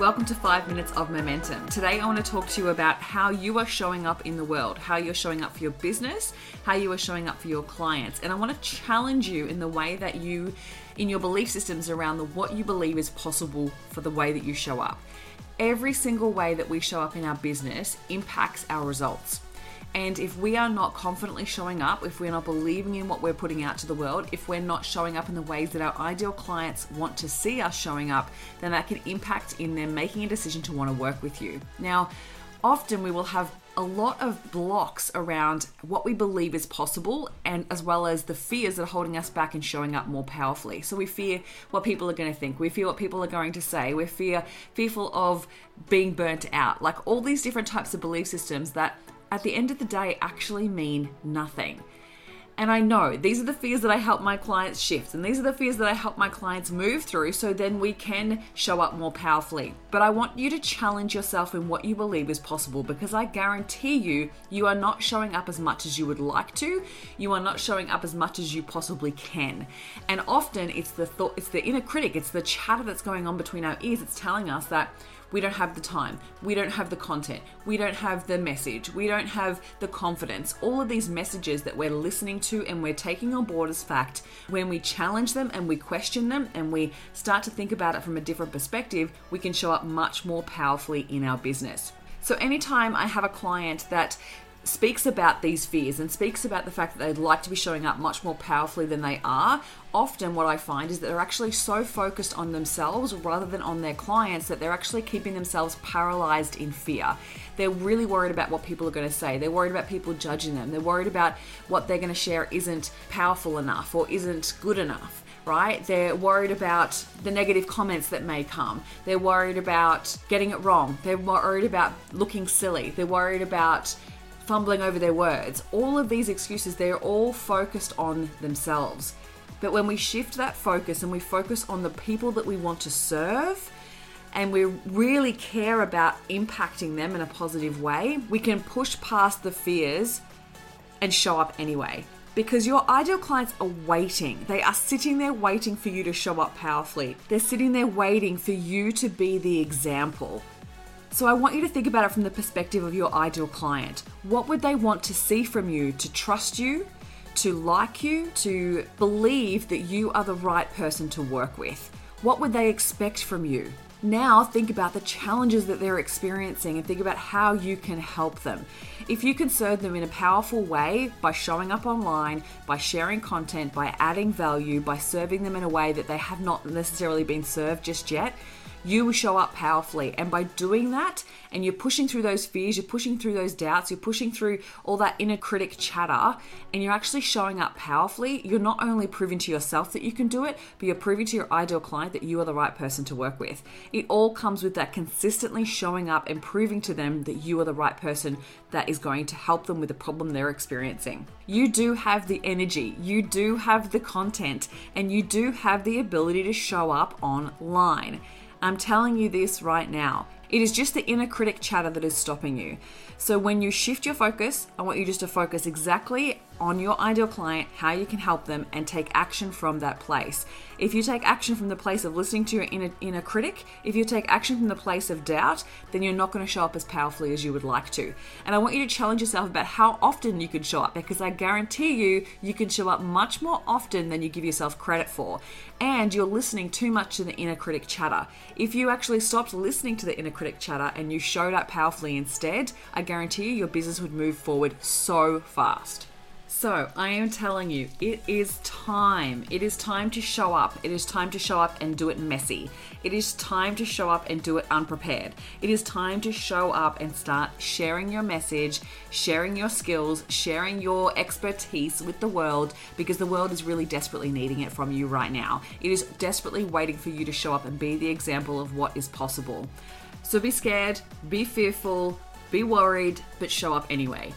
Welcome to 5 Minutes of Momentum. Today I want to talk to you about how you are showing up in the world, how you're showing up for your business, how you are showing up for your clients. And I want to challenge you in the way that you, in your belief systems around the what you believe is possible for the way that you show up. Every single way that we show up in our business impacts our results. And if we are not confidently showing up, if we're not believing in what we're putting out to the world, if we're not showing up in the ways that our ideal clients want to see us showing up, then that can impact in them making a decision to want to work with you. Now, often we will have a lot of blocks around what we believe is possible and as well as the fears that are holding us back and showing up more powerfully. So we fear what people are going to think. We fear what people are going to say. We fear fearful of being burnt out. Like all these different types of belief systems that at the end of the day actually mean nothing. And I know these are the fears that I help my clients shift, and these are the fears that I help my clients move through so then we can show up more powerfully. But I want you to challenge yourself in what you believe is possible because I guarantee you, you are not showing up as much as you would like to. You are not showing up as much as you possibly can. And often it's the thought, it's the inner critic, it's the chatter that's going on between our ears. It's telling us that we don't have the time, we don't have the content, we don't have the message, we don't have the confidence. All of these messages that we're listening to and we're taking on board as fact, when we challenge them and we question them and we start to think about it from a different perspective, we can show up much more powerfully in our business. So, anytime I have a client that speaks about these fears and speaks about the fact that they'd like to be showing up much more powerfully than they are, often what I find is that they're actually so focused on themselves rather than on their clients that they're actually keeping themselves paralyzed in fear. They're really worried about what people are going to say. They're worried about people judging them. They're worried about what they're going to share isn't powerful enough or isn't good enough right? They're worried about the negative comments that may come. They're worried about getting it wrong. They're worried about looking silly. They're worried about fumbling over their words. All of these excuses, they're all focused on themselves. But when we shift that focus and we focus on the people that we want to serve, and we really care about impacting them in a positive way, we can push past the fears and show up anyway. Because your ideal clients are waiting. They are sitting there waiting for you to show up powerfully. They're sitting there waiting for you to be the example. So I want you to think about it from the perspective of your ideal client. What would they want to see from you to trust you, to like you, to believe that you are the right person to work with? What would they expect from you? Now, think about the challenges that they're experiencing and think about how you can help them. If you can serve them in a powerful way by showing up online, by sharing content, by adding value, by serving them in a way that they have not necessarily been served just yet, you will show up powerfully. And by doing that, and you're pushing through those fears, you're pushing through those doubts, you're pushing through all that inner critic chatter, and you're actually showing up powerfully, you're not only proving to yourself that you can do it, but you're proving to your ideal client that you are the right person to work with. It all comes with that consistently showing up and proving to them that you are the right person that is going to help them with the problem they're experiencing. You do have the energy, you do have the content, and you do have the ability to show up online. I'm telling you this right now. It is just the inner critic chatter that is stopping you. So when you shift your focus, I want you just to focus exactly on your ideal client, how you can help them, and take action from that place. If you take action from the place of listening to your inner, inner critic, if you take action from the place of doubt, then you're not going to show up as powerfully as you would like to. And I want you to challenge yourself about how often you can show up because I guarantee you, you can show up much more often than you give yourself credit for. And you're listening too much to the inner critic chatter. If you actually stopped listening to the inner critic chatter and you showed up powerfully instead, I guarantee you your business would move forward so fast. So, I am telling you, it is time. It is time to show up. It is time to show up and do it messy. It is time to show up and do it unprepared. It is time to show up and start sharing your message, sharing your skills, sharing your expertise with the world because the world is really desperately needing it from you right now. It is desperately waiting for you to show up and be the example of what is possible. So, be scared, be fearful, Be worried, but show up anyway.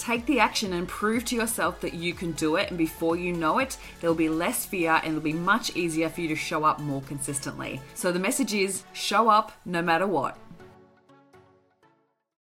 Take the action and prove to yourself that you can do it. And before you know it, there'll be less fear and it'll be much easier for you to show up more consistently. So the message is show up no matter what.